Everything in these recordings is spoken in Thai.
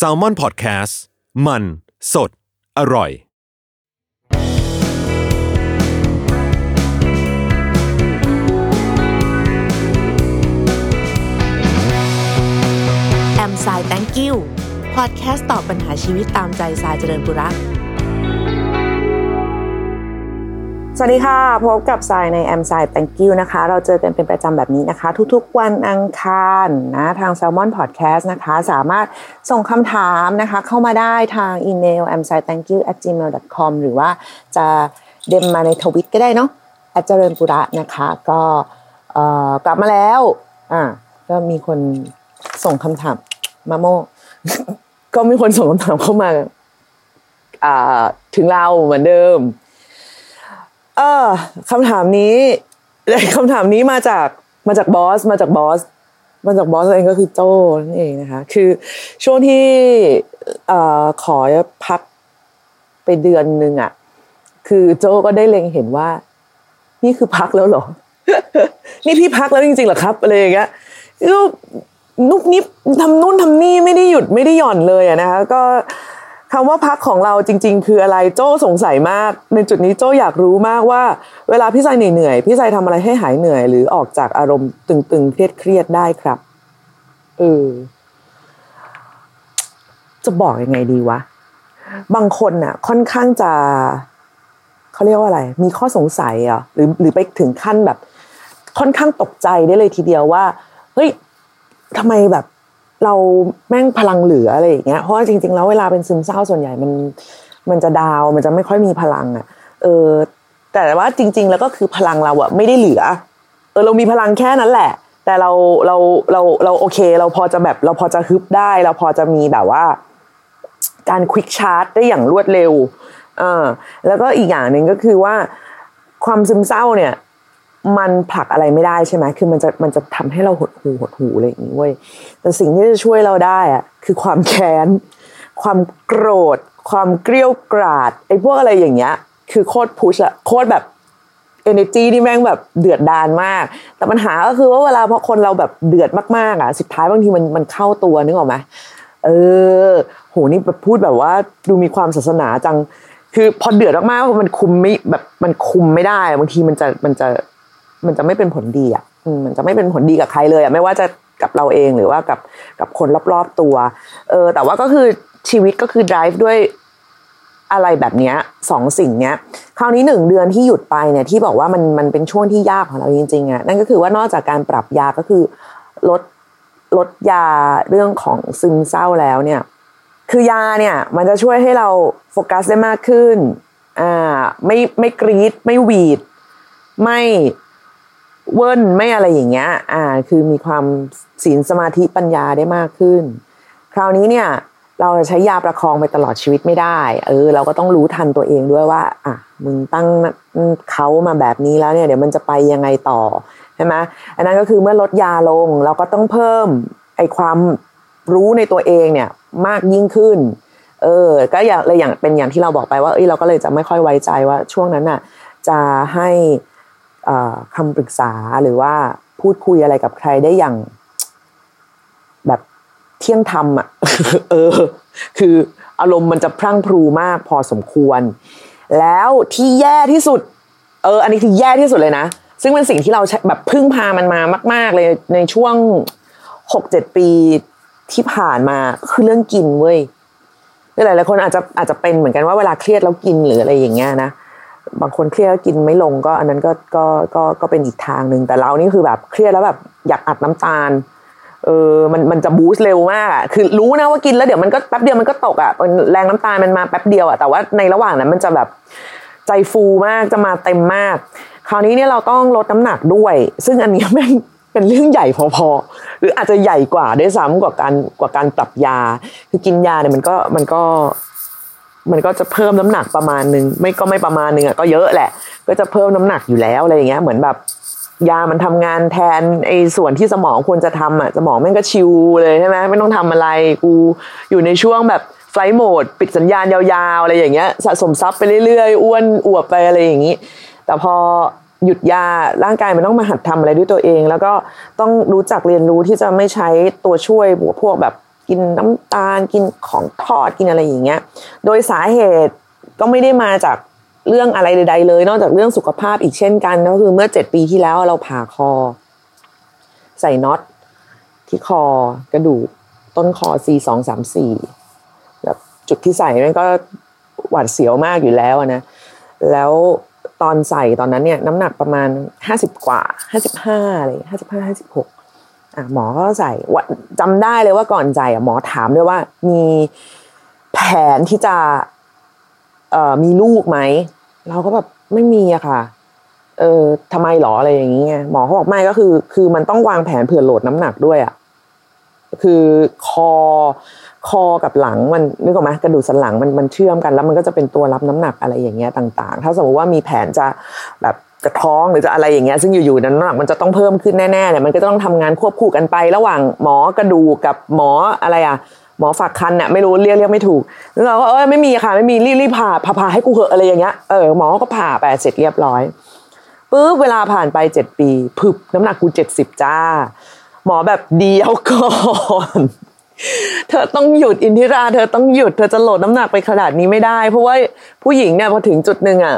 s a l ม o n PODCAST มัน สด อร่อย แอมไซแตงกิวพอดแคสต์ตอบปัญหาชีวิตตามใจสายเจริญบุรัก สวัสดีค่ะ พบกับสายในแอมไซแตงกิ้วนะคะ เราเจอกันเป็นประจำแบบนี้นะคะ ทุกๆวันอังคารนะทาง s ซ l m o n Podcast นะคะ สามารถส่งคำถามนะคะ เข้ามาได้ทางอีเมล a m s i t h a n k y o u at gmail com หรือว่าจะเดมมาในทวิตก็ได้เนาะเจริญปุระนะคะ ก็กลับมาแล้วอ่าก็มีคนส่งคำถามมาโมก็มีคนส่งคำถามเข้ามาอ่าถึงเราเหมือนเดิม เออคำถามนี้คำถามนี้มาจากมาจากบอสมาจากบอสมาจากบอสเองก็คือโจ้นั่นเองนะคะ คือช่วงที่เอ่อขอพักไปเดือนหนึ่งอะ คือโจ้ก็ได้เล็งเห็นว่า นี่คือพักแล้วหรอ นี่พี่พักแล้วจริงๆหรอครับอะไรอย่างเงี้ยก็นุกนิบทำนู่นทำนี่ไม่ได้หยุดไม่ได้หย่อนเลยอะนะคะ ก็ คำว่าพักของเราจริง ๆ คืออะไรโจ้สงสัยมาก ในจุดนี้โจ้อยากรู้มากว่า เวลาพี่ไซเหนื่อยพี่ไซทำอะไรให้หายเหนื่อย หรือออกจากอารมณ์ตึงๆเครียดเครียดได้ครับเออจะบอกยังไงดีวะบางคนน่ะ ค่อนข้างจะเขาเรียกว่าอะไร มีข้อสงสัยอะหรือหรือไปถึงขั้นแบบ ค่อนข้างตกใจได้เลยทีเดียวว่าเฮ้ยทำไมแบบ เราแม่งพลังเหลืออะไรอย่างเงี้ยเพราะว่าจริงๆแล้วเวลาเป็นซึมเศร้าส่วนใหญ่มันมันจะดาวมันจะไม่ค่อยมีพลังอะ เออ แต่ว่าจริง ๆ แล้วก็คือพลังเราอะไม่ได้เหลือ เออเรามีพลังแค่นั้นแหละ แต่เราเราเราเราโอเค เราพอจะแบบเราพอจะฮึบได้ เราพอจะมีแบบว่า การควิกชาร์จได้อย่างรวดเร็วอ่าแล้วก็อีกอย่างหนึ่งก็คือว่าความซึมเศร้าเนี่ย มันผลักอะไรไม่ได้ใช่ไหมคือมันจะมันจะทำให้เราหดหูหดหูอะไรอย่างนี้เว้ยแต่สิ่งที่จะช่วยเราได้อะคือความแค้น ความโกรธ ความเกลี้ยวกราดไอ้พวกอะไรอย่างเงี้ย คือโคตรพุชอะโคตรแบบ energy ที่แม่งแบบเดือดดานมาก แต่ปัญหาก็คือว่าเวลาพอคนเราแบบเดือดมากๆอะ สุดท้ายบางทีมันมันเข้าตัวนึกออกไหมเออ โหนี่แบบพูดแบบว่าดูมีความศาสนาจัง คือพอเดือดมากๆมันคุมไม่แบบมันคุมไม่ได้ บางทีมันจะมันจะ มันจะไม่เป็นผลดีอะมันจะไม่เป็นผลดีกับใครเลยอะไม่ว่าจะกับเราเองหรือว่ากับกับคนรอบๆตัว เออ แต่ว่าก็คือชีวิตก็คือ drive ด้วยอะไรแบบนี้สองสิ่งเนี้ย คราวนี้หนึ่งเดือนที่หยุดไปเนี่ยที่บอกว่ามันมันเป็นช่วงที่ยากของเราจริงๆอะนั่นก็คือว่านอกจากการปรับยาก็คือลดลดยาเรื่องของซึมเศร้าแล้วเนี่ย คือยาเนี่ย มันจะช่วยให้เราโฟกัสได้มากขึ้นอ่าไม่ไม่กรีดไม่หวีด ไม่ เวิร์นไม่อะไรอย่างเงี้ย อ่า คือมีความศีลสมาธิปัญญาได้มากขึ้น คราวนี้เนี่ย เราใช้ยาประคองไปตลอดชีวิตไม่ได้ เออ เราก็ต้องรู้ทันตัวเองด้วยว่า อะ มึงตั้งเขามาแบบนี้แล้วเนี่ย เดี๋ยวมันจะไปยังไงต่อใช่ไหมอันนั้นก็คือเมื่อลดยาลง เราก็ต้องเพิ่มไอความรู้ในตัวเองเนี่ยมากยิ่งขึ้น เออ ก็อย่างเลยอย่างเป็นอย่างที่เราบอกไปว่า เอ้ยเราก็เลยจะไม่ค่อยไว้ใจว่าช่วงนั้นน่ะ จะให้ คำปรึกษาหรือว่าพูดคุยอะไรกับใครได้อย่าง แบบเที่ยงธรรมอะเออ คืออารมณ์มันจะพรั่งพรูมากพอสมควร แล้วที่แย่ที่สุด เออ อันนี้คือแย่ที่สุดเลยนะ ซึ่งเป็นสิ่งที่เราแบบพึ่งพามันมามาก ๆ เลยในช่วงหกเจ็ดปีที่ผ่านมาคือเรื่องกินเว้ยหลายหลายคนอาจจะอาจจะเป็นเหมือนกันว่าเวลาเครียดแล้วกินหรืออะไรอย่างเงี้ยนะ บางคนเครียดกินไม่ลงก็ อันนั้นก็ก็ก็ก็เป็นอีกทางหนึ่งแต่เรานี่คือแบบเครียดแล้วแบบอยากอัดน้ำตาลเออมันมันจะบูสต์เร็วมากอะคือรู้นะว่ากินแล้วเดี๋ยวมันก็แป๊บเดียวมันก็ตกอะแรงน้ำตาลมันมาแป๊บเดียวอะแต่ว่าในระหว่างนั้นมันจะแบบใจฟูมากจะมาเต็มมาก คราวนี้เนี่ยเราต้องลดน้ำหนักด้วย ซึ่งอันนี้แม่งเป็นเรื่องใหญ่พอๆหรืออาจจะใหญ่กว่าด้วยซ้ำกว่าการกว่าการปรับยา คือกินยาเนี่ยมันก็มันก็ มันก็จะเพิ่มน้ำหนักประมาณหนึ่งไม่ก็ไม่ประมาณหนึ่งอะก็เยอะแหละ ก็จะเพิ่มน้ำหนักอยู่แล้วอะไรอย่างเงี้ยเหมือนแบบยามันทำงานแทนไอ้ส่วนที่สมองควรจะทำอะสมองแม่งก็ชิวเลยใช่ไหมไม่ต้องทำอะไรกูอยู่ในช่วงแบบไฟล์โหมดปิดสัญญาณยาวๆอะไรอย่างเงี้ยสะสมซับไปเรื่อยๆ อ้วนอวบไปอะไรอย่างงี้ แต่พอหยุดยาร่างกายมันต้องมาหัดทำอะไรด้วยตัวเอง แล้วก็ต้องรู้จักเรียนรู้ที่จะไม่ใช้ตัวช่วยพวกแบบ กินน้ำตาลกินของทอดกินอะไรอย่างเงี้ย โดยสาเหตุก็ไม่ได้มาจากเรื่องอะไรใด ๆ เลย นอกจากเรื่องสุขภาพอีกเช่นกันก็คือเมื่อเจ็ดปีที่แล้วเราผ่าคอ ใส่น็อตที่คอกระดูกต้นคอ C สองสามสี่แบบจุดที่ใส่มันก็หวาดเสียวมากอยู่แล้วนะแล้วตอนใส่ตอนนั้นเนี่ยน้ำหนักประมาณห้าสิบกว่าห้าสิบห้าอะไรห้าสิบห้าห้าสิบหก หมอก็ใส่จำได้เลยว่าก่อนใส่อะหมอถามด้วยว่า มีแผนที่จะ เอ่อมีลูกไหมเราก็แบบไม่มีอะค่ะ เออทำไมหรออะไรอย่างเงี้ยหมอเขาบอกไม่ก็คือ คือมันต้องวางแผนเผื่อโหลดน้ำหนักด้วยอะคือคอคอกับหลังมันนึกออกไหมกระดูกสันหลังมันมันเชื่อมกันแล้วมันก็จะเป็นตัวรับน้ำหนักอะไรอย่างเงี้ยต่าง ๆ ถ้าสมมติว่ามีแผนจะแบบ จะท้องหรือจะอะไรอย่างเงี้ยซึ่งอยู่ๆน้ำหนักมันจะต้องเพิ่มขึ้นแน่ๆเนี่ยมันก็ต้องทำงานควบคู่กันไประหว่างหมอกระดูกกับหมออะไรอะหมอฝากคันเนี่ยไม่รู้เรียกเรียกไม่ถูกแล้วเราก็เออไม่มีค่ะไม่มีรีบรีบผ่าผ่าผ่าให้กูเหอะอะไรอย่างเงี้ยเออหมอก็ผ่าไปเสร็จเรียบร้อยปุ๊บเวลาผ่านไปเจ็ดปีพึบน้ำหนักกูเจ็ดสิบจ้า หมอแบบเดียวก่อนเธอต้องหยุดอินทิรา เธอต้องหยุดเธอจะโหลดน้ำหนักไปขนาดนี้ไม่ได้ เพราะว่าผู้หญิงเนี่ยพอถึงจุดหนึ่งอะ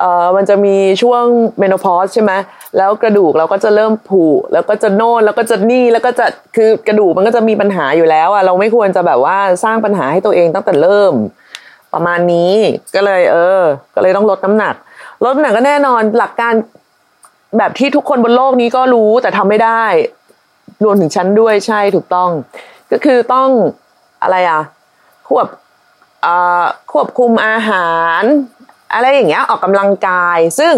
เอ่อมันจะมีช่วงเมโพสใช่ไหมแล้วกระดูกเราก็จะเริ่มผุแล้วก็จะโน่นแล้วก็จะนี่แล้วก็จะคือกระดูกมันก็จะมีปัญหาอยู่แล้วอะเราไม่ควรจะแบบว่าสร้างปัญหาให้ตัวเองตั้งแต่เริ่ม ประมาณนี้ก็เลย เออ ก็เลยต้องลดน้ำหนัก ลดน้ำหนักก็แน่นอนหลักการแบบที่ทุกคนบนโลกนี้ก็รู้แต่ทำไม่ได้ รวมถึงฉันด้วยใช่ถูกต้อง ก็คือต้องอะไรอะควบควบคุมอาหาร อะไรอย่างเงี้ยออกกำลังกาย ซึ่ง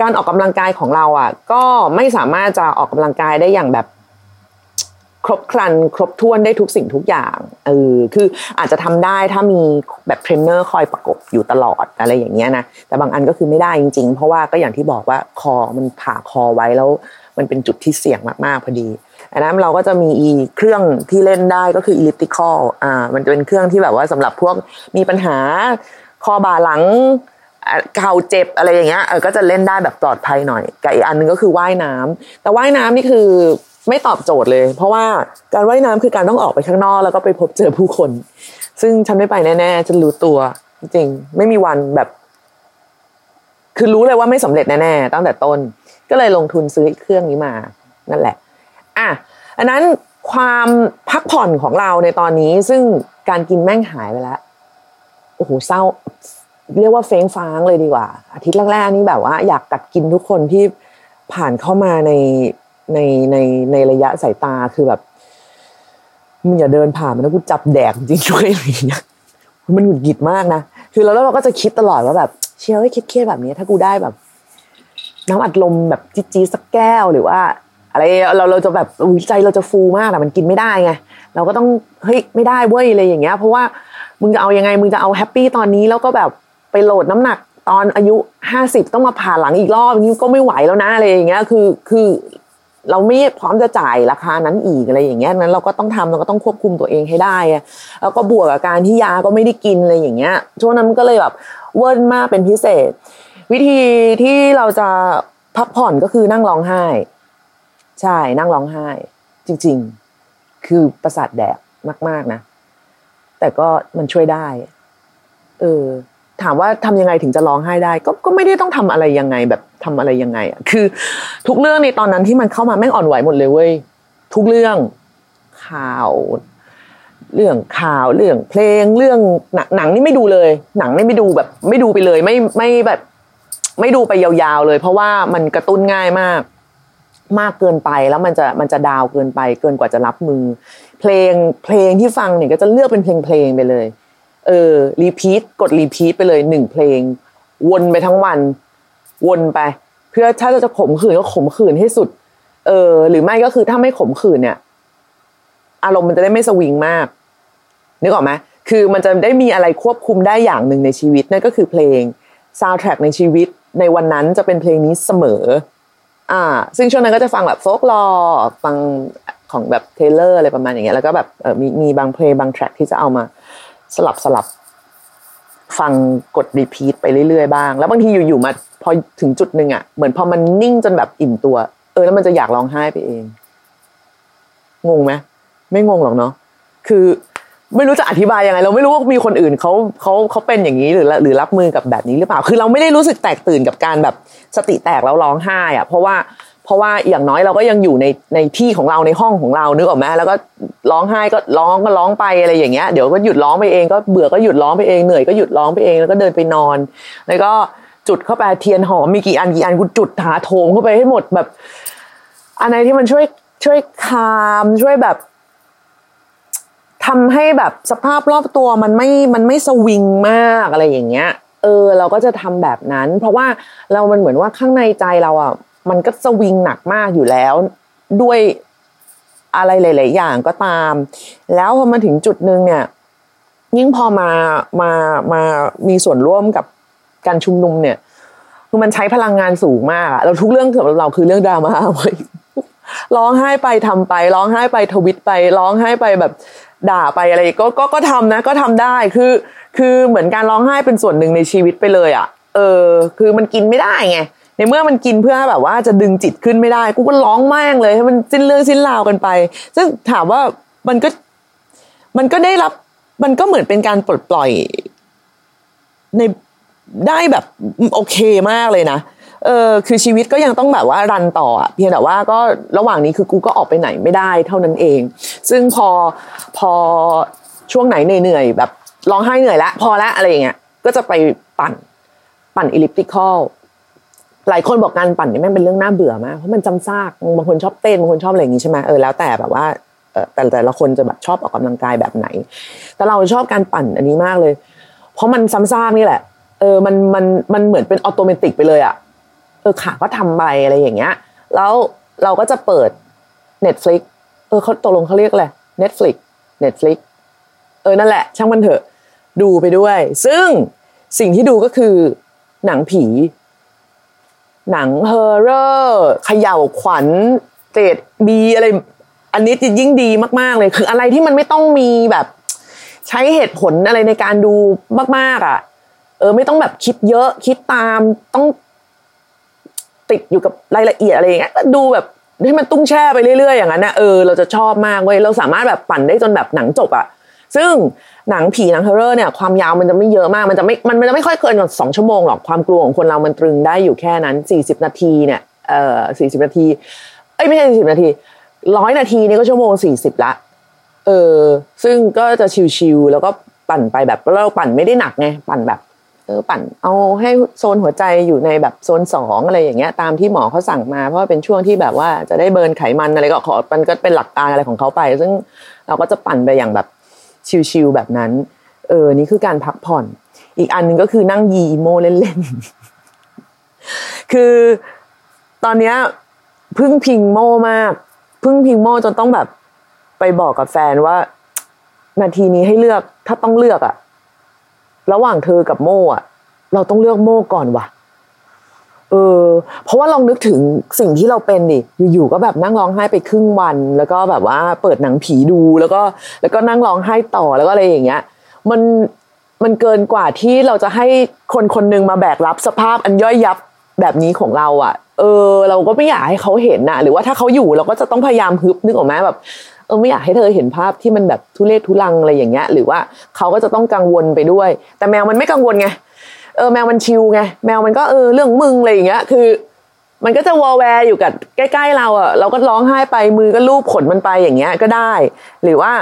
การออกกำลังกายของเราอะ ก็ไม่สามารถจะออกกำลังกายได้อย่างแบบครบครัน ครบถ้วนได้ทุกสิ่งทุกอย่างเออคืออาจจะทำได้ถ้ามีแบบเทรนเนอร์คอยประกบอยู่ตลอดอะไรอย่างเงี้ยนะแต่บางอันก็คือไม่ได้จริง ๆ เพราะว่าก็อย่างที่บอกว่าคอมันผ่าคอไว้แล้ว มันเป็นจุดที่เสี่ยงมากๆพอดีอันนั้นเราก็จะมีอีเครื่องที่เล่นได้ก็คือ elliptical อ่ามันจะเป็นเครื่องที่แบบว่าสำหรับพวกมีปัญหาคอบ่าหลัง เข่าเจ็บอะไรอย่างเงี้ยเออก็จะเล่นได้แบบปลอดภัยหน่อยกับอีกอันนึงก็คือว่ายน้ำแต่ว่ายน้ำนี่คือไม่ตอบโจทย์เลย เพราะว่าการว่ายน้ำคือการต้องออกไปข้างนอกแล้วก็ไปพบเจอผู้คน ซึ่งฉันไม่ไปแน่ๆฉันรู้ตัว จริงไม่มีวันแบบ คือรู้เลยว่าไม่สำเร็จแน่ๆตั้งแต่ต้น ก็เลยลงทุนซื้อเครื่องนี้มา นั่นแหละ อะอันนั้นความพักผ่อนของเราในตอนนี้ซึ่งการกินแม่งหายไปแล้วโอ้โหเศร้า เรียกว่าเฟ้งฟ้างเลยดีกว่า อาทิตย์แรกๆนี่แบบว่าอยากกัดกินทุกคนที่ผ่านเข้ามาในในในในระยะสายตาคือแบบมึงอย่าเดินผ่านมันแล้วกูจับแดกจริงช่วยอะไรอย่างเงี้ยมันหงุดหงิดมากนะคือแล้วเราก็จะคิดตลอดว่าแบบ เชื่อว่าเครียดๆแบบนี้ถ้ากูได้แบบ น้ำอัดลมแบบจี๊ๆสักแก้วหรือว่า อะไรเราเราจะแบบใจเราจะฟูมากแต่มันกินไม่ได้ไงเราก็ต้องเฮ้ยไม่ได้เว้ยอะไรอย่างเงี้ย เพราะว่ามึงจะเอายังไงมึงจะเอาแฮปปี้ตอนนี้แล้วก็แบบ ไปโหลดน้ำหนักตอนอายุห้าสิบต้องมาผ่าหลังอีกรอบนี้ก็ไม่ไหวแล้วนะอะไรอย่างเงี้ยคือคือเราไม่พร้อมจะจ่ายราคานั้นอีกอะไรอย่างเงี้ยนั้นเราก็ต้องทำเราก็ต้องควบคุมตัวเองให้ได้แล้วก็บวกกับการที่ยาก็ไม่ได้กินอะไรอย่างเงี้ยช่วงนั้นมันก็เลยแบบเวิร์นมากเป็นพิเศษ วิธีที่เราจะพักผ่อนก็คือนั่งร้องไห้ ใช่นั่งร้องไห้ จริง ๆ คือประสาทแดกมาก ๆนะแต่ก็มันช่วยได้ เออ ถามว่าทำยังไงถึงจะร้องไห้ได้ ก็ก็ไม่ได้ต้องทำอะไรยังไงแบบทำอะไรยังไงอะคือ ทุกเรื่องในตอนนั้นที่มันเข้ามาแม่งอ่อนไหวหมดเลยเว้ยทุกเรื่องข่าว เรื่องข่าวเรื่องเพลงเรื่องหนังหนังนี่ไม่ดูเลย หนังนี่ไม่ดูแบบ ไม่ดูไปเลย ไม่ไม่แบบ ไม่ดูไปยาวๆเลย เพราะว่ามันกระตุ้นง่ายมาก มากเกินไปแล้วมันจะมันจะ down เกินไป เกินกว่าจะรับมือ เพลงเพลงที่ฟังเนี่ยก็จะเลือกเป็นเพลงเพลงไปเลย เออ repeat กด repeat ไปเลยหนึ่งเพลง วนไปทั้งวัน วนไป เพื่อถ้าเราจะขมขื่นก็ขมขื่นให้สุด เออ หรือไม่ก็คือถ้าไม่ขมขื่นเนี่ย อารมณ์มันจะได้ไม่สวิงมากนึกออกไหมคือมันจะได้มีอะไรควบคุมได้อย่างหนึ่งในชีวิตนั่นก็คือเพลงซาวด์แทร็กในชีวิต ในวันนั้นจะเป็นเพลงนี้เสมอ อ่า ซึ่งช่วงนั้นก็จะฟังแบบ folklore ฟังของแบบเทเลอร์อะไรประมาณอย่างเงี้ยแล้วก็แบบมีมีบางเพลงบาง track ที่จะเอามา สลับสลับฟังกด repeat ไปเรื่อยๆบ้าง แล้วบางทีอยู่ๆมาพอถึงจุดหนึ่งอะเหมือนพอมันนิ่งจนแบบอิ่มตัว เออแล้วมันจะอยากร้องไห้ไปเอง งงไหมไม่งงหรอกเนาะคือไม่รู้จะอธิบายยังไง เราไม่รู้ว่ามีคนอื่นเขาเขาเขาเป็นอย่างนี้หรือหรือรับมือกับแบบนี้หรือเปล่า คือเราไม่ได้รู้สึกแตกตื่นกับการแบบสติแตกแล้วร้องไห้อะเพราะว่า ราะว่าอย่างน้อยเราก็ยังอยู่ในในที่ของเราในห้องของเรานึกออกไหมแล้วก็ร้องไห้ก็ร้องก็ร้องไปอะไรอย่างเงี้ยเดี๋ยวก็หยุดร้องไปเองก็เบื่อก็หยุดร้องไปเองเหนื่อยก็หยุดร้องไปเองแล้วก็เดินไปนอน แล้วก็จุดเข้าไปเทียนหอมมีกี่อันกี่อันกูจุดหาโถมเข้าไปให้หมดแบบอะไรที่มันช่วยช่วยคามช่วยแบบทำให้แบบสภาพรอบตัวมันไม่ มันไม่สวิงมากอะไรอย่างเงี้ย เออ เราก็จะทำแบบนั้น เพราะว่าเรามันเหมือนว่าข้างในใจเราอะ มันก็สวิงหนักมากอยู่แล้ว ด้วยอะไรหลาย ๆ อย่างก็ตาม แล้วพอมาถึงจุดหนึ่งเนี่ย ยิ่งพอมามามามีส่วนร่วมกับการชุมนุมเนี่ยคือมันใช้พลังงานสูงมากอะเราทุกเรื่องสำหรับเราคือเรื่องดราม่าเว้ยร้องไห้ไปทำไป ร้องไห้ไปทวิตไปร้องไห้ไปแบบด่าไปอะไรก็ก็ก็ทำนะ ก็ทำได้คือ คือเหมือนการร้องไห้เป็นส่วนหนึ่งในชีวิตไปเลยอะ เออ คือมันกินไม่ได้ไง ในเมื่อมันกินเพื่อแบบว่าจะดึงจิตขึ้นไม่ได้ กูก็ร้องแม่งเลยให้มันสิ้นเรื่องสิ้นราวกันไป ซึ่งถามว่ามันก็มันก็ได้รับมันก็เหมือนเป็นการปลดปล่อย ในได้แบบโอเคมากเลยนะเออคือชีวิตก็ยังต้องแบบว่ารันต่อเพียงแต่ว่าก็ระหว่างนี้คือกูก็ออกไปไหนไม่ได้เท่านั้นเอง ซึ่งพอพอช่วงไหนเหนื่อยๆแบบร้องไห้เหนื่อยแล้วพอแล้วอะไรอย่างเงี้ยก็จะไปปั่นปั่นอิลิปติคอล หลายคนบอกการปั่นนี่แม่งเป็นเรื่องน่าเบื่อมากเพราะมันจำซากบางคนชอบเต้นบางคนชอบอะไรอย่างงี้ใช่ไหมเออแล้วแต่แบบว่าเออแต่แต่ละคนจะแบบชอบออกกำลังกายแบบไหน แต่เราชอบการปั่นอันนี้มากเลย เพราะมันซ้ำซากนี่แหละ เออมันมันมันเหมือนเป็น automatic ไปเลยอะเออขาก็ทำไปอะไรอย่างเงี้ย แล้วเราก็จะเปิด Netflix เออเขาตกลงเขาเรียกอะไร Netflix Netflix เออนั่นแหละ ช่างมันเถอะ ดูไปด้วย ซึ่งสิ่งที่ดูก็คือหนังผี หนัง horror เขย่าวขวัญเจดบีอะไร อันนี้จะยิ่งดีมาก ๆ เลย คืออะไรที่มันไม่ต้องมีแบบ ใช้เหตุผลอะไรในการดูมาก ๆ อะ เออ ไม่ต้องแบบคิดเยอะคิดตามต้อง ติดอยู่กับรายละเอียดอะไรอย่างเงี้ยดูแบบให้มันตุ้งแช่ไปเรื่อยๆอย่างนั้นนะเออเราจะชอบมากเว้ยเราสามารถแบบปั่นได้จนแบบหนังจบอะซึ่ง หนังผีหนังเฮอร์เรอร์เนี่ยความยาวมันจะไม่เยอะมากมันจะไม่มันจะไม่ค่อยเกินกว่าสองชั่วโมงหรอกความกลัวของคนเรามันตรึงได้อยู่แค่นั้นสี่สิบนาทีเนี่ยเอ่อสี่สิบนาที เอ้ยไม่ใช่สี่สิบนาทีร้อยนาทีนี่ก็ชั่วโมงสี่สิบละเออซึ่งก็จะชิวๆแล้วก็ปั่นไปแบบเราปั่นไม่ได้หนักไงปั่นแบบเออปั่นเอาให้โซนหัวใจอยู่ในแบบโซนสองอะไรอย่างเงี้ยตามที่หมอเขาสั่งมา เพราะเป็นช่วงที่แบบว่าจะได้เบิร์นไขมันอะไรก็ขอมันก็เป็นหลักการอะไรของเขาไป ซึ่งเราก็จะปั่นไปอย่างแบบ ชิวๆแบบนั้น เออนี่คือการพักผ่อน อีกอันหนึ่งก็คือนั่งยีโมเล่นๆ คือตอนเนี้ยพึ่งพิงโมมาก พึ่งพิงโมจนต้องแบบไปบอกกับแฟนว่า นาทีนี้ให้เลือกถ้าต้องเลือกอะระหว่างเธอกับโมอะเราต้องเลือกโมก่อนว่ะ เออเพราะว่าลองนึกถึงสิ่งที่เราเป็นดิอยู่ๆก็แบบนั่งร้องไห้ไปครึ่งวัน แล้วก็แบบว่าเปิดหนังผีดูแล้วก็แล้วก็นั่งร้องไห้ต่อแล้วก็อะไรอย่างเงี้ย มันมันเกินกว่าที่เราจะให้คนคนหนึ่งมาแบกรับสภาพอันย่อยยับแบบนี้ของเราอะ่ะ เออ เราก็ไม่อยากให้เขาเห็นนะหรือว่าถ้าเขาอยู่เราก็จะต้องพยายามฮึบนึกออกไหมแบบเออไม่อยากให้เธอเห็นภาพที่มันแบบทุเรศทุลังอะไรอย่างเงี้ย หรือว่าเขาก็จะต้องกังวลไปด้วย แต่แมวมันไม่กังวลไง เออแมวมันชิลไงแมวมันก็เออเรื่องมึงอะไรอย่างเงี้ย คือ มันก็จะวอลแวร์อยู่กับใกล้ ๆ เราอะ เราก็ร้องไห้ไปมือก็ลูบขนมันไปอย่างเงี้ยก็ได้ หรือว่า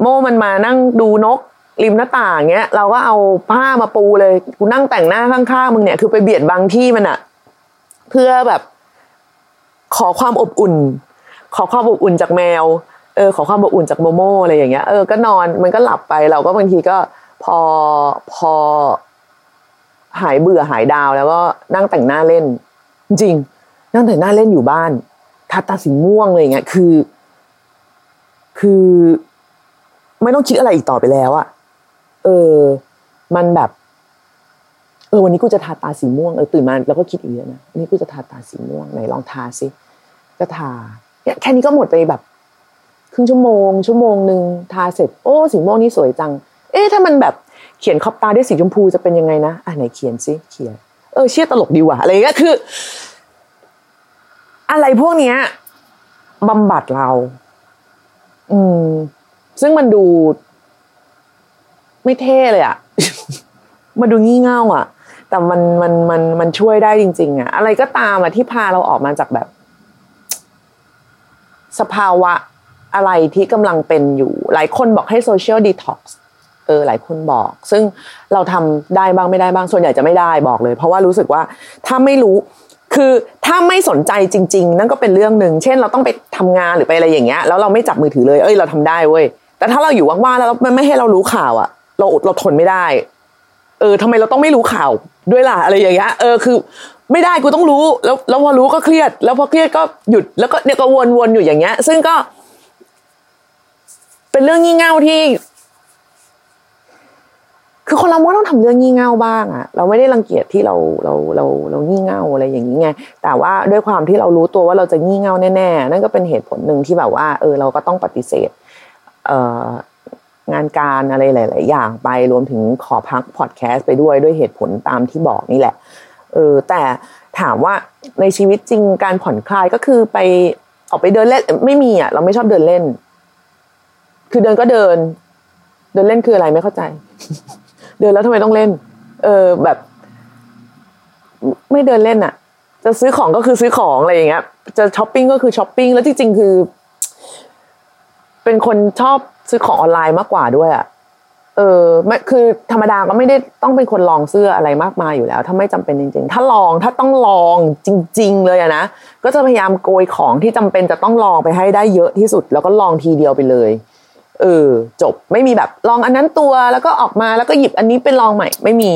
โม่มันมานั่งดูนกริมหน้าต่างเงี้ย เราก็เอาผ้ามาปูเลยกูนั่งแต่งหน้าข้างๆมึงเนี่ยคือไปเบียดบังที่มันอะเพื่อแบบ ขอความอบอุ่น ขอความอบอุ่นจากแมว เออ ขอความอบอุ่นจากโมโมอะไรอย่างเงี้ยเออก็นอนมันก็หลับไปเราก็บางทีก็พอพอ หายเบื่อหายดาวแล้วก็นั่งแต่งหน้าเล่น จริง นั่งแต่งหน้าเล่นอยู่บ้านทาตาสีม่วงอะไรอย่างเงี้ยคือ คือ ไม่ต้องคิดอะไรอีกต่อไปแล้วอะเออ มันแบบ เออ วันนี้กูจะทาตาสีม่วงเออตื่นมาแล้วก็คิดอีกนะวันนี้กูจะทาตาสีม่วงไหนลองทาสิก็ทาเนี่ยแค่นี้ก็หมดไปแบบครึ่งชั่วโมง ชั่วโมงหนึ่งทาเสร็จ โอ้สีม่วงนี่สวยจัง เอ๊ะถ้ามันแบบ เขียนขอบตาด้วยสีชมพูจะเป็นยังไงนะอะไหนเขียนสิเขียน เออเชี่ยตลกดีว่ะอะไรเงี้ยคือ อะไรพวกเนี้ยบำบัดเรา อืม ซึ่งมันดู ไม่เท่เลยอะมันดูงี่เง่าอะแต่มันมันมันมันช่วยได้จริง ๆอะอะไรก็ตามอะที่พาเราออกมาจากแบบ สภาวะอะไรที่กำลังเป็นอยู่ หลายคนบอกให้ social detox เออหลายคนบอก ซึ่งเราทำได้บ้างไม่ได้บ้างส่วนใหญ่จะไม่ได้บอกเลย เพราะว่ารู้สึกว่าถ้าไม่รู้คือถ้าไม่สนใจจริง ๆ นั่นก็เป็นเรื่องหนึ่งเช่น เราต้องไปทำงานหรือไปอะไรอย่างเงี้ยแล้วเราไม่จับมือถือเลยเอ้ยเราทำได้เว้ยแต่ถ้าเราอยู่ว่างๆแล้วมันไม่ให้เรารู้ข่าวอะเราอดเราทนไม่ได้ เออทำไมเราต้องไม่รู้ข่าวด้วยล่ะอะไรอย่างเงี้ยเออคือ ไม่ได้กูต้องรู้ แล้วแล้วพอรู้ก็เครียด แล้วพอเครียดก็หยุดแล้วก็เนี่ยก็วนๆอยู่อย่างเงี้ย ซึ่งก็ เป็นเรื่องงี่เง่าที่ คือคนเราก็ต้องทำเรื่องงี่เง่าบ้างอะเราไม่ได้รังเกียจที่เราเราเราเรางี่เง่าอะไรอย่างนี้ไงแต่ว่าด้วยความที่เรารู้ตัวว่าเราจะงี่เง่าแน่ๆนั่นก็เป็นเหตุผลหนึ่งที่แบบว่าเออเราก็ต้องปฏิเสธเอ่องานการอะไรหลาย ๆ อย่างไปรวมถึงขอพักพอดแคสต์ไปด้วยด้วยเหตุผลตามที่บอกนี่แหละเออแต่ถามว่าในชีวิตจริงการผ่อนคลายก็คือไปออกไปเดินเล่นไม่มีอะเราไม่ชอบเดินเล่น คือเดินก็เดิน เดินเล่นคืออะไรไม่เข้าใจ เดินแล้วทำไมต้องเล่น เออแบบ ไม่เดินเล่นอะจะซื้อของก็คือซื้อของอะไรอย่างเงี้ย จะช้อปปิ้งก็คือช้อปปิ้งแล้วที่จริงคือ เป็นคนชอบซื้อของออนไลน์มากกว่าด้วยอะเออไม่คือธรรมดาก็ไม่ได้ต้องเป็นคนลองเสื้ออะไรมากมายอยู่แล้ว ถ้าไม่จำเป็นจริง ๆ ถ้าลองถ้าต้องลองจริง ๆ เลยอะนะก็จะพยายามโกยของที่จำเป็นจะต้องลองไปให้ได้เยอะที่สุด แล้วก็ลองทีเดียวไปเลย เออจบไม่มีแบบลองอันนั้นตัวแล้วก็ออกมาแล้วก็หยิบอันนี้เป็นลองใหม่ไม่มี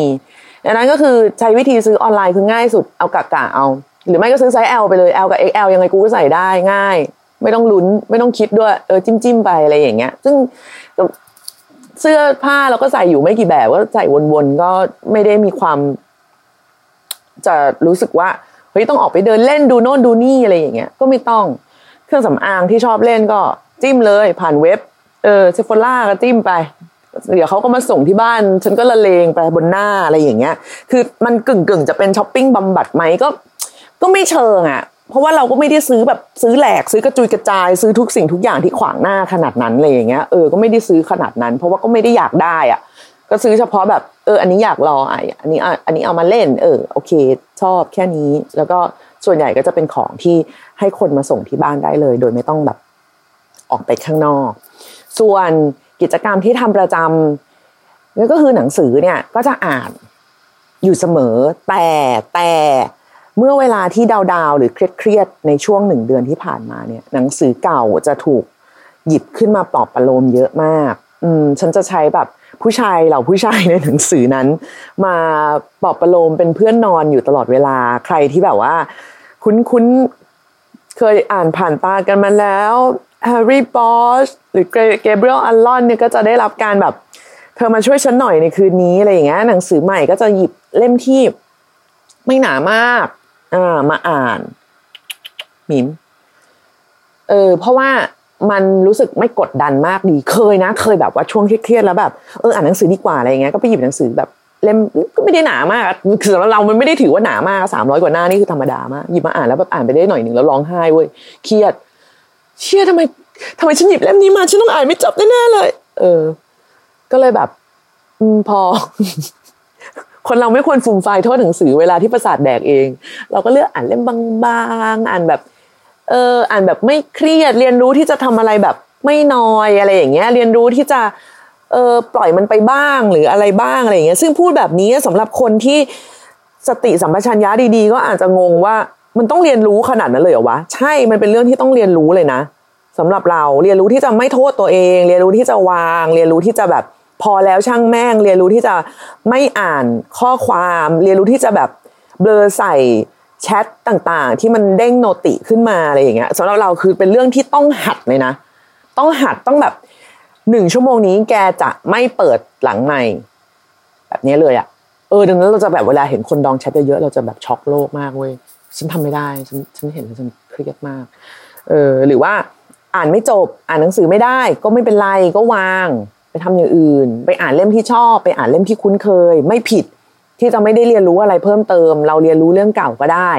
ดังนั้นก็คือใช้วิธีซื้อออนไลน์คือง่ายสุดเอากะกะเอา หรือไม่ก็ซื้อไซส์ L ไปเลย L กับ XL ยังไงกูก็ใส่ได้ง่าย ไม่ต้องลุ้นไม่ต้องคิดด้วยเออจิ้มจิ้มไปอะไรอย่างเงี้ย ซึ่งเสื้อผ้าเราก็ใส่อยู่ไม่กี่แบบก็ใส่วนๆก็ไม่ได้มีความ จะรู้สึกว่าเฮ้ยต้องออกไปเดินเล่นดูโน่นดูนี่อะไรอย่างเงี้ยก็ไม่ต้องเครื่องสำอางที่ชอบเล่นก็จิ้มเลยผ่านเว็บ เออ Sephora ก็จิ้มไป เดี๋ยวเขาก็มาส่งที่บ้าน ฉันก็ละเลงไปบนหน้าอะไรอย่างเงี้ย คือมันกึ่งกึ่งๆจะเป็นช้อปปิ้งบำบัดไหมก็ ก็ไม่เชิงอะ เพราะว่าเราก็ไม่ได้ซื้อแบบซื้อแหลก ซื้อกระจุยกระจาย ซื้อทุกสิ่งทุกอย่างที่ขวางหน้าขนาดนั้นเลยอย่างเงี้ย เออ ก็ไม่ได้ซื้อขนาดนั้น เพราะว่าก็ไม่ได้อยากได้อะ ก็ซื้อเฉพาะแบบเออ อันนี้อยากลออะอันนี้อะอันนี้เอามาเล่น เออ โอเค ชอบแค่นี้ แล้วก็ส่วนใหญ่ก็จะเป็นของที่ให้คนมาส่งที่บ้านได้เลย โดยไม่ต้องแบบออกไปข้างนอก ส่วนกิจกรรมที่ทำประจำนั่นก็คือหนังสือเนี่ยก็จะอ่านอยู่เสมอแต่แต่เมื่อเวลาที่ดาวๆหรือเครียดๆในช่วงหนึ่งเดือนที่ผ่านมาเนี่ย หนังสือเก่าจะถูกหยิบขึ้นมาปลอบประโลมเยอะมาก อืมฉันจะใช้แบบผู้ชายเหล่าผู้ชายในหนังสือนั้น มาปลอบประโลมเป็นเพื่อนนอนอยู่ตลอดเวลาใครที่แบบว่า คุ้นๆเคยอ่านผ่านตากันมาแล้ว Harry Bosch หรือ Gabriel Allon เนี่ยก็จะได้รับการแบบเธอมาช่วยฉันหน่อยในคืนนี้อะไรอย่างเงี้ยหนังสือใหม่ก็จะหยิบเล่มที่ไม่หนามากอ่ามาอ่านมิมเออเพราะว่ามันรู้สึกไม่กดดันมากดีเคยนะ เคยแบบว่าช่วงเครียดแล้วแบบเอออ่านหนังสือดีกว่าอะไรอย่างเงี้ยก็ไปหยิบหนังสือแบบเล่มก็ไม่ได้หนามากคือสำหรับเรา มันไม่ได้ถือว่าหนามากสามร้อยกว่าหน้านี่คือธรรมดามากหยิบมาอ่านแล้วแบบอ่านไปได้หน่อยหนึ่งแล้วร้องไห้เว้ยเครียด เชื่อทำไมทำไมฉันหยิบเล่มนี้มาฉันต้องอ่านไม่จบแน่ๆเลย เออ ก็เลยแบบ อืมพอ คนเราไม่ควรฟูมไฟโทษหนังสือเวลาที่ประสาทแดกเอง เราก็เลือกอ่านเล่มบางๆอ่านแบบ เออ อ่านแบบไม่เครียด เรียนรู้ที่จะทำอะไรแบบไม่นอยอะไรอย่างเงี้ย เรียนรู้ที่จะเออปล่อยมันไปบ้างหรืออะไรบ้างอะไรอย่างเงี้ย ซึ่งพูดแบบนี้สำหรับคนที่สติสัมปชัญญะดีๆ ก็อาจจะงงว่า มันต้องเรียนรู้ขนาดนั้นเลยเหรอวะใช่มันเป็นเรื่องที่ต้องเรียนรู้เลยนะสำหรับเราเรียนรู้ที่จะไม่โทษตัวเอง เรียนรู้ที่จะวาง เรียนรู้ที่จะแบบพอแล้วช่างแม่ง เรียนรู้ที่จะไม่อ่านข้อความ เรียนรู้ที่จะแบบเบลอใส่แชทต่างๆ ที่มันเด้งโนติขึ้นมาอะไรอย่างเงี้ยสำหรับเราคือเป็นเรื่องที่ต้องหัดเลยนะ ต้องหัดต้องแบบหนึ่งชั่วโมงนี้แกจะไม่เปิดหลังใหม่แบบนี้เลยอะเออดังนั้นเราจะแบบเวลาเห็นคนดองแชทเยอะๆเราจะแบบช็อกโลกมากเว้ย ฉันทำไม่ได้ฉันฉันเห็นแล้วฉันเครียดมากเออหรือว่าอ่านไม่จบอ่านหนังสือไม่ได้ ก็ไม่เป็นไรก็วาง ไปทำอย่างอื่น ไปอ่านเล่มที่ชอบ ไปอ่านเล่มที่คุ้นเคย ไม่ผิดที่จะไม่ได้เรียนรู้อะไรเพิ่มเติม เราเรียนรู้เรื่องเก่าก็ได้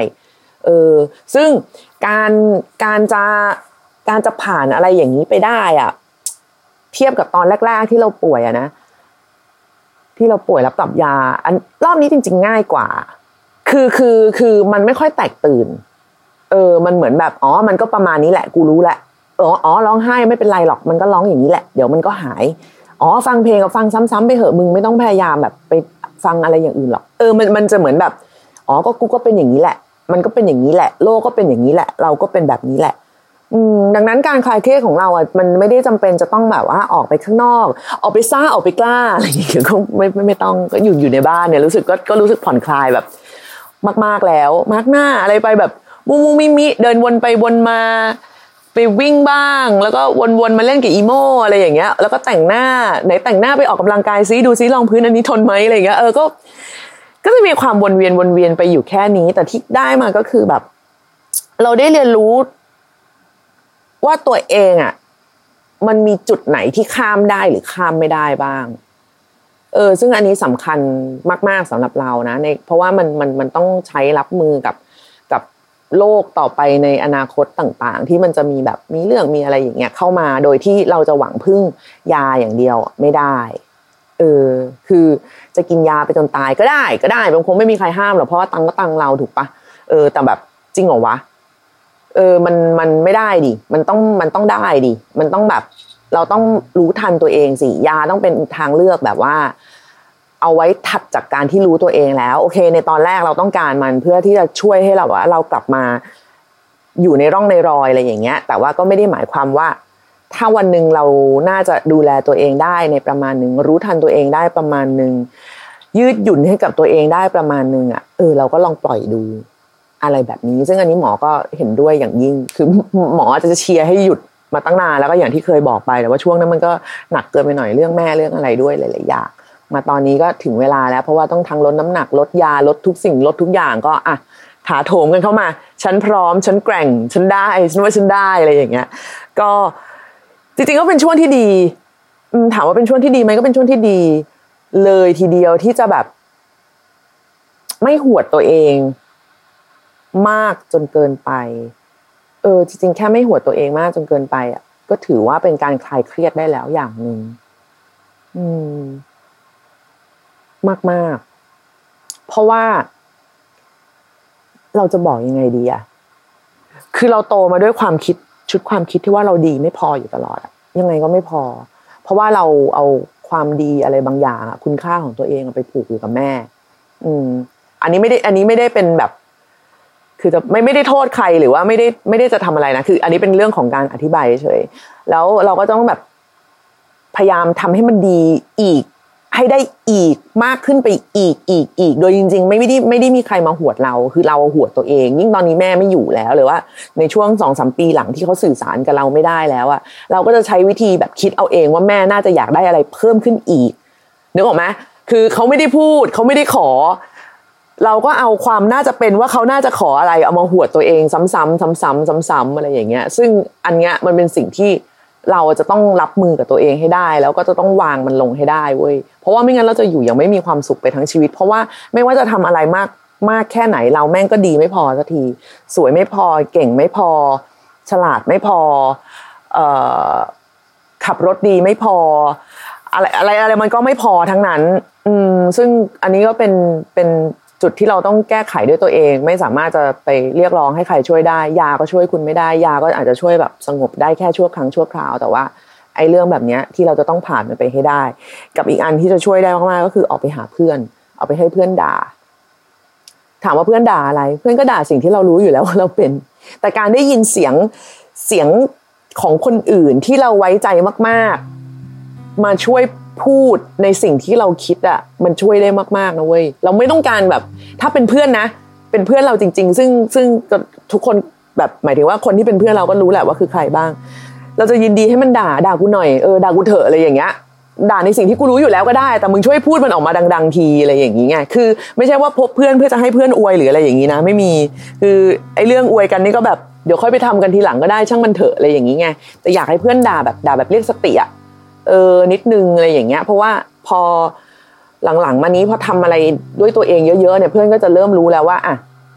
เออซึ่งการการจะการจะผ่านอะไรอย่างนี้ไปได้อะเทียบกับตอนแรก ๆ ที่เราป่วยอะนะที่เราป่วยรับปรับยาอันรอบนี้จริง ๆ ง่ายกว่า คือคือคือมันไม่ค่อยแตกตื่น เออ มันเหมือนแบบอ๋อ มันก็ประมาณนี้แหละ กูรู้แหละอ๋ออ๋อร้องไห้ไม่เป็นไรหรอกมันก็ร้องอย่างนี้แหละ เดี๋ยวมันก็หาย อ๋อ ฟังเพลงก็ฟังซ้ำๆไปเหอะมึงไม่ต้องพยายามแบบไปฟังอะไรอย่างอื่นหรอกเออมันมันจะเหมือนแบบอ๋อก็กูก็เป็นอย่างนี้แหละ มันก็เป็นอย่างนี้แหละ โลกก็เป็นอย่างนี้แหละ เราก็เป็นแบบนี้แหละอืมดังนั้นการคลายเครียดของเราอะมันไม่ได้จำเป็นจะต้องแบบว่าออกไปข้างนอก ออกไปซ่าออกไปกล้าอะไรอย่างเงี้ยก็ไม่ไม่ไม่ต้องก็อยู่อยู่ในบ้านเนี่ยรู้สึกก็ก็รู้สึกผ่อนคลายแบบ มาก ๆแล้วมากหน้าอะไรไปแบบมุมุมิมิเดินวนไปวนมา ไปวิ่งบ้าง แล้วก็วนๆมาเล่นกับอีโมอะไรอย่างเงี้ย แล้วก็แต่งหน้าไหนแต่งหน้าไปออกกำลังกายซิดูซิรองพื้นอันนี้ทนไหมอะไรอย่างเงี้ยเออก็ ก็จะมีความวนเวียนวนเวียนไปอยู่แค่นี้ แต่ที่ได้มาก็คือแบบ เราได้เรียนรู้ว่าตัวเองอะ มันมีจุดไหนที่ข้ามได้หรือข้ามไม่ได้บ้าง เออซึ่งอันนี้สำคัญมาก ๆสำหรับเรานะในเพราะว่ามันมันมันต้องใช้รับมือกับกับโลกต่อไปในอนาคตต่างๆ ที่มันจะมีแบบมีเรื่องมีอะไรอย่างเงี้ยเข้ามาโดยที่เราจะหวังพึ่งยาอย่างเดียวไม่ได้เออคือจะกินยาไปจนตายก็ได้ก็ได้มันคงไม่มีใครห้ามหรอกเพราะว่าตังก็ตังเราถูกปะเออแต่แบบจริงเหรอวะเออมันมันไม่ได้ดิมันต้องมันต้องได้ดิมันต้องแบบ เราต้องรู้ทันตัวเองสิยาต้องเป็นทางเลือกแบบว่า เอาไว้ถัดจากการที่รู้ตัวเองแล้ว โอเค ในตอนแรกเราต้องการมันเพื่อที่จะช่วยให้เราว่าเรากลับมาอยู่ในร่องในรอยอะไรอย่างเงี้ย แต่ว่าก็ไม่ได้หมายความว่า ถ้าวันหนึ่งเราน่าจะดูแลตัวเองได้ในประมาณหนึ่งรู้ทันตัวเองได้ประมาณหนึ่งยืดหยุ่นให้กับตัวเองได้ประมาณหนึ่งอะเออเราก็ลองปล่อยดูอะไรแบบนี้ ซึ่งอันนี้หมอก็เห็นด้วยอย่างยิ่ง คือหมอจะเชียร์ให้หยุด มาตั้งนานแล้วก็อย่างที่เคยบอกไปแต่ว่าช่วงนั้นมันก็หนักเกินไปหน่อยเรื่องแม่เรื่องอะไรด้วยหลายๆอย่างมาตอนนี้ก็ถึงเวลาแล้วเพราะว่าต้องทั้งลดน้ำหนักลดยาลดทุกสิ่งลดทุกอย่างก็อะถาโถมกันเข้ามา ฉันพร้อม ฉันแกร่ง ฉันได้ฉันว่าฉันได้อะไรอย่างเงี้ย ก็จริงๆก็เป็นช่วงที่ดีถามว่าเป็นช่วงที่ดีไหมก็เป็นช่วงที่ดี เลยทีเดียวที่จะแบบ ไม่หวดตัวเอง มากจนเกินไป เออจริงๆแค่ไม่หัวตัวเองมากจนเกินไปอะก็ถือว่าเป็นการคลายเครียดได้แล้วอย่างหนึ่งอืม มากมากเพราะว่า เราจะบอกยังไงดีอะคือเราโตมาด้วยความคิดชุดความคิดที่ว่าเราดีไม่พออยู่ตลอดยังไงก็ไม่พอ เพราะว่าเราเอาความดีอะไรบางอย่างคุณค่าของตัวเองไปผูกอยู่กับแม่ อืม อันนี้ไม่ได้ อันนี้ไม่ได้เป็นแบบ คือจะไม่ไม่ได้โทษใครหรือว่าไม่ได้ไม่ได้จะทำอะไรนะคือ อันนี้เป็นเรื่องของการอธิบายเฉยแล้วเราก็ต้องแบบพยายามทำให้มันดีอีก ให้ได้อีกมากขึ้นไปอีกอีกอีก โดยจริง ๆ ไม่ได้ไม่ได้มีใครมาหวดเรา คือเราหวดตัวเอง ยิ่งตอนนี้แม่ไม่อยู่แล้วหรือว่า ในช่วงสองสามปีหลังที่เขาสื่อสารกับเราไม่ได้แล้วอะเราก็จะใช้วิธีแบบคิดเอาเองว่าแม่น่าจะอยากได้อะไรเพิ่มขึ้นอีกนึกออกไหมคือเขาไม่ได้พูดเขาไม่ได้ขอ เราก็เอาความน่าจะเป็นว่าเขาน่าจะขออะไรเอามาหวดตัวเองซ้ำๆซ้ำๆซ้ำๆอะไรอย่างเงี้ย ซึ่งอันเนี้ยมันเป็นสิ่งที่เราจะต้องรับมือกับตัวเองให้ได้ แล้วก็จะต้องวางมันลงให้ได้เว้ยเพราะว่าไม่งั้นเราจะอยู่อย่างไม่มีความสุขไปทั้งชีวิต เพราะว่าไม่ว่าจะทำอะไรมากมากแค่ไหนเราแม่งก็ดีไม่พอสักที สวยไม่พอเก่งไม่พอ ฉลาดไม่พอเอ่อขับรถดีไม่พอ อะไรอะไรอะไรมันก็ไม่พอทั้งนั้น อืมซึ่งอันนี้ก็เป็นเป็น จุดที่เราต้องแก้ไขด้วยตัวเอง ไม่สามารถจะไปเรียกร้องให้ใครช่วยได้ ยาก็ช่วยคุณไม่ได้ ยาก็อาจจะช่วยแบบสงบได้แค่ชั่วครั้งชั่วคราว แต่ว่าไอ้เรื่องแบบนี้ที่เราจะต้องผ่านมันไปให้ได้ กับอีกอันที่จะช่วยได้มากๆก็คือออกไปหาเพื่อน เอาไปให้เพื่อนด่า ถามว่าเพื่อนด่าอะไร เพื่อนก็ด่าสิ่งที่เรารู้อยู่แล้วว่าเราเป็น แต่การได้ยินเสียงเสียงของคนอื่นที่เราไว้ใจมาก ๆ มาช่วย พูดในสิ่งที่เราคิดอะมันช่วยได้มากๆนะเว้ยเราไม่ต้องการแบบ ถ้าเป็นเพื่อนนะ เป็นเพื่อนเราจริง ๆ ซึ่งซึ่งทุกคนแบบหมายถึงว่าคนที่เป็นเพื่อนเราก็รู้แหละว่าคือใครบ้าง เราจะยินดีให้มันด่าด่ากูหน่อยเออด่ากูเถอะอะไรอย่างเงี้ยด่าในสิ่งที่กูรู้อยู่แล้วก็ได้ แต่มึงช่วยพูดมันออกมาดัง ๆ ทีอะไรอย่างงี้ไงคือ ไม่ใช่ว่าพบเพื่อนเพื่อจะให้เพื่อนอวยหรืออะไรอย่างงี้นะ ไม่มี คือไอ้เรื่องอวยกันนี่ก็แบบเดี๋ยวค่อยไปทำกันทีหลังก็ได้ช่างมันเถอะอะไรอย่างงี้ไงแต่อยากให้เพื่อนด่าแบบด่าแบบเรียกสติอะ เออนิดนึงอะไรอย่างเงี้ย เพราะว่าพอหลังๆมานี้พอทำอะไรด้วยตัวเองเยอะๆเนี่ยเพื่อนก็จะเริ่มรู้แล้วว่าอะ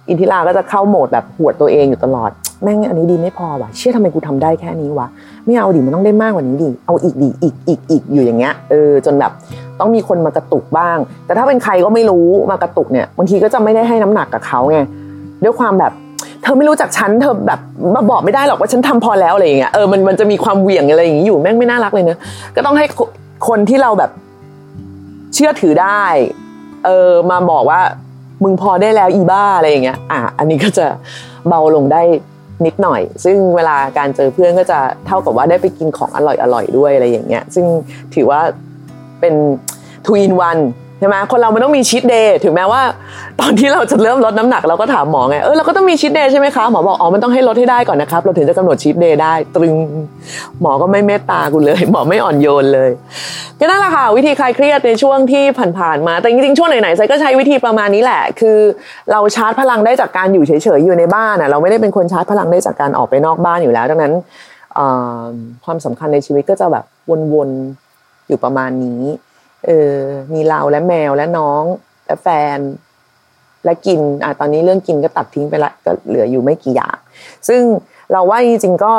อินทิราก็จะเข้าโหมดแบบหวดตัวเองอยู่ตลอด แม่งอันนี้ดีไม่พอว่ะเชื่อทำไมกูทำได้แค่นี้วะไม่เอาดิมันต้องได้มากกว่านี้ดิเอาอีกดิอีกอีกอีกอยู่อย่างเงี้ยเออจนแบบต้องมีคนมากระตุกบ้าง แต่ถ้าเป็นใครก็ไม่รู้มากระตุกเนี่ยบางทีก็จะไม่ได้ให้น้ำหนักกับเขาไงด้วยความแบบ เธอไม่รู้จักฉันเธอแบบมาบอกไม่ได้หรอกว่าฉันทำพอแล้วอะไรอย่างเงี้ยเออมันมันจะมีความเหวี่ยงอะไรอย่างงี้อยู่แม่งไม่น่ารักเลยเนอะก็ต้องให้คนที่เราแบบเชื่อถือได้ เออมาบอกว่ามึงพอได้แล้วอีบ้าอะไรอย่างเงี้ย อะอันนี้ก็จะเบาลงได้นิดหน่อย ซึ่งเวลาการเจอเพื่อนก็จะเท่ากับว่าได้ไปกินของอร่อยอร่อยด้วยอะไรอย่างเงี้ย ซึ่งถือว่าเป็น two in one ใช่ไหมคนเรามันต้องมีชีตเดย์ถึงแม้ว่า ตอนที่เราจะเริ่มลดน้ำหนักเราก็ถามหมอไงเออเราก็ต้องมีชีตเดย์ใช่ไหมคะหมอบอกอ๋อมันต้องให้ลดให้ได้ก่อนนะครับ เราถึงจะกำหนดชีตเดย์ได้ ตรึงหมอก็ไม่เมตตากูเลย หมอไม่อ่อนโยนเลยก็นั่นแหละค่ะวิธีคลายเครียดในช่วงที่ผ่านๆมา แต่จริงๆช่วงไหนๆไซก็ใช้วิธีประมาณนี้แหละ คือเราชาร์จพลังได้จากการอยู่เฉยๆอยู่ในบ้านอะเราไม่ได้เป็นคนชาร์จพลังได้จากการออกไปนอกบ้านอยู่แล้วดังนั้นความสำคัญในชีวิตก็จะแบบวนๆอยู่ประมาณนี้ เออมีเราและแมวและน้อง และแฟน และกินอะตอนนี้เรื่องกินก็ตัดทิ้งไปละก็เหลืออยู่ไม่กี่อย่างซึ่งเราว่าจริงๆก็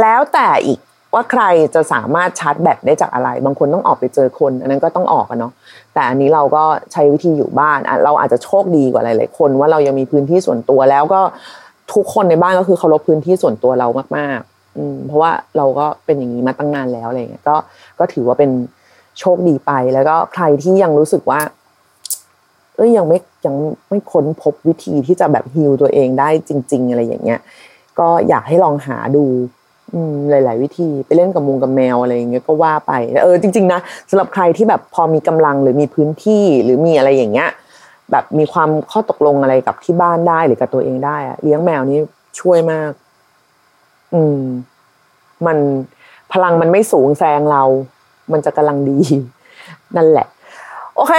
แล้วแต่อีกว่าใครจะสามารถชาร์จแบตได้จากอะไร บางคนต้องออกไปเจอคน อันนั้นก็ต้องออกอะเนาะแต่อันนี้เราก็ใช้วิธีอยู่บ้านเราอาจจะโชคดีกว่าหลายๆคน ว่าเรายังมีพื้นที่ส่วนตัวแล้วก็ทุกคนในบ้านก็คือเคารพพื้นที่ส่วนตัวเรามาก ๆ อืมเพราะว่าเราก็เป็นอย่างนี้มาตั้งนานแล้วอะไรเงี้ยก็ก็ถือว่าเป็น โชคดีไป แล้วก็ใครที่ยังรู้สึกว่า เอ้ยยังไม่ยังไม่ค้นพบวิธีที่จะแบบฮิลตัวเองได้จริง ๆ อะไรอย่างเงี้ย ก็อยากให้ลองหาดูหลาย ๆ วิธีไปเล่นกับมุงกับแมวอะไรอย่างเงี้ยก็ว่าไปเออจริง ๆ นะสำหรับใครที่แบบพอมีกำลังหรือมีพื้นที่หรือมีอะไรอย่างเงี้ยแบบมีความข้อตกลงอะไรกับที่บ้านได้หรือกับตัวเองได้อะเลี้ยงแมวนี่ช่วยมาก อืม มันพลังมันไม่สูงแซงเรา มันจะกำลังดี นั่นแหละ โอเค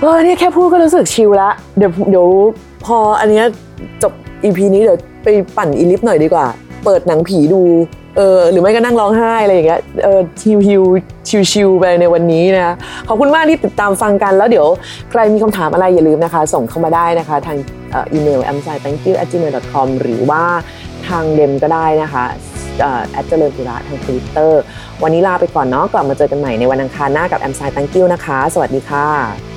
เออเนี่ยแค่พูดก็รู้สึกชิลละเดี๋ยวเดี๋ยวพออันเนี้ยจบอีพีนี้เดี๋ยวไปปั่นอีลิฟหน่อยดีกว่า เปิดหนังผีดูเออหรือไม่ก็นั่งร้องไห้อะไรอย่างเงี้ยเออชิวชิวชิวชิวไปในวันนี้นะขอบคุณมากที่ติดตามฟังกันแล้วเดี๋ยวใครมีคำถามอะไรอย่าลืมนะคะ ส่งเข้ามาได้นะคะทางอีเมล a m s i t h a n k y o u gmail com หรือว่าทางเดมก็ได้นะคะ แอดเจริญปุระทางทวิตเตอร์วันนี้ลาไปก่อนเนาะกลับมาเจอกันใหม่ในวันอังคารหน้ากับ a m s i thank you นะคะ สวัสดีค่ะ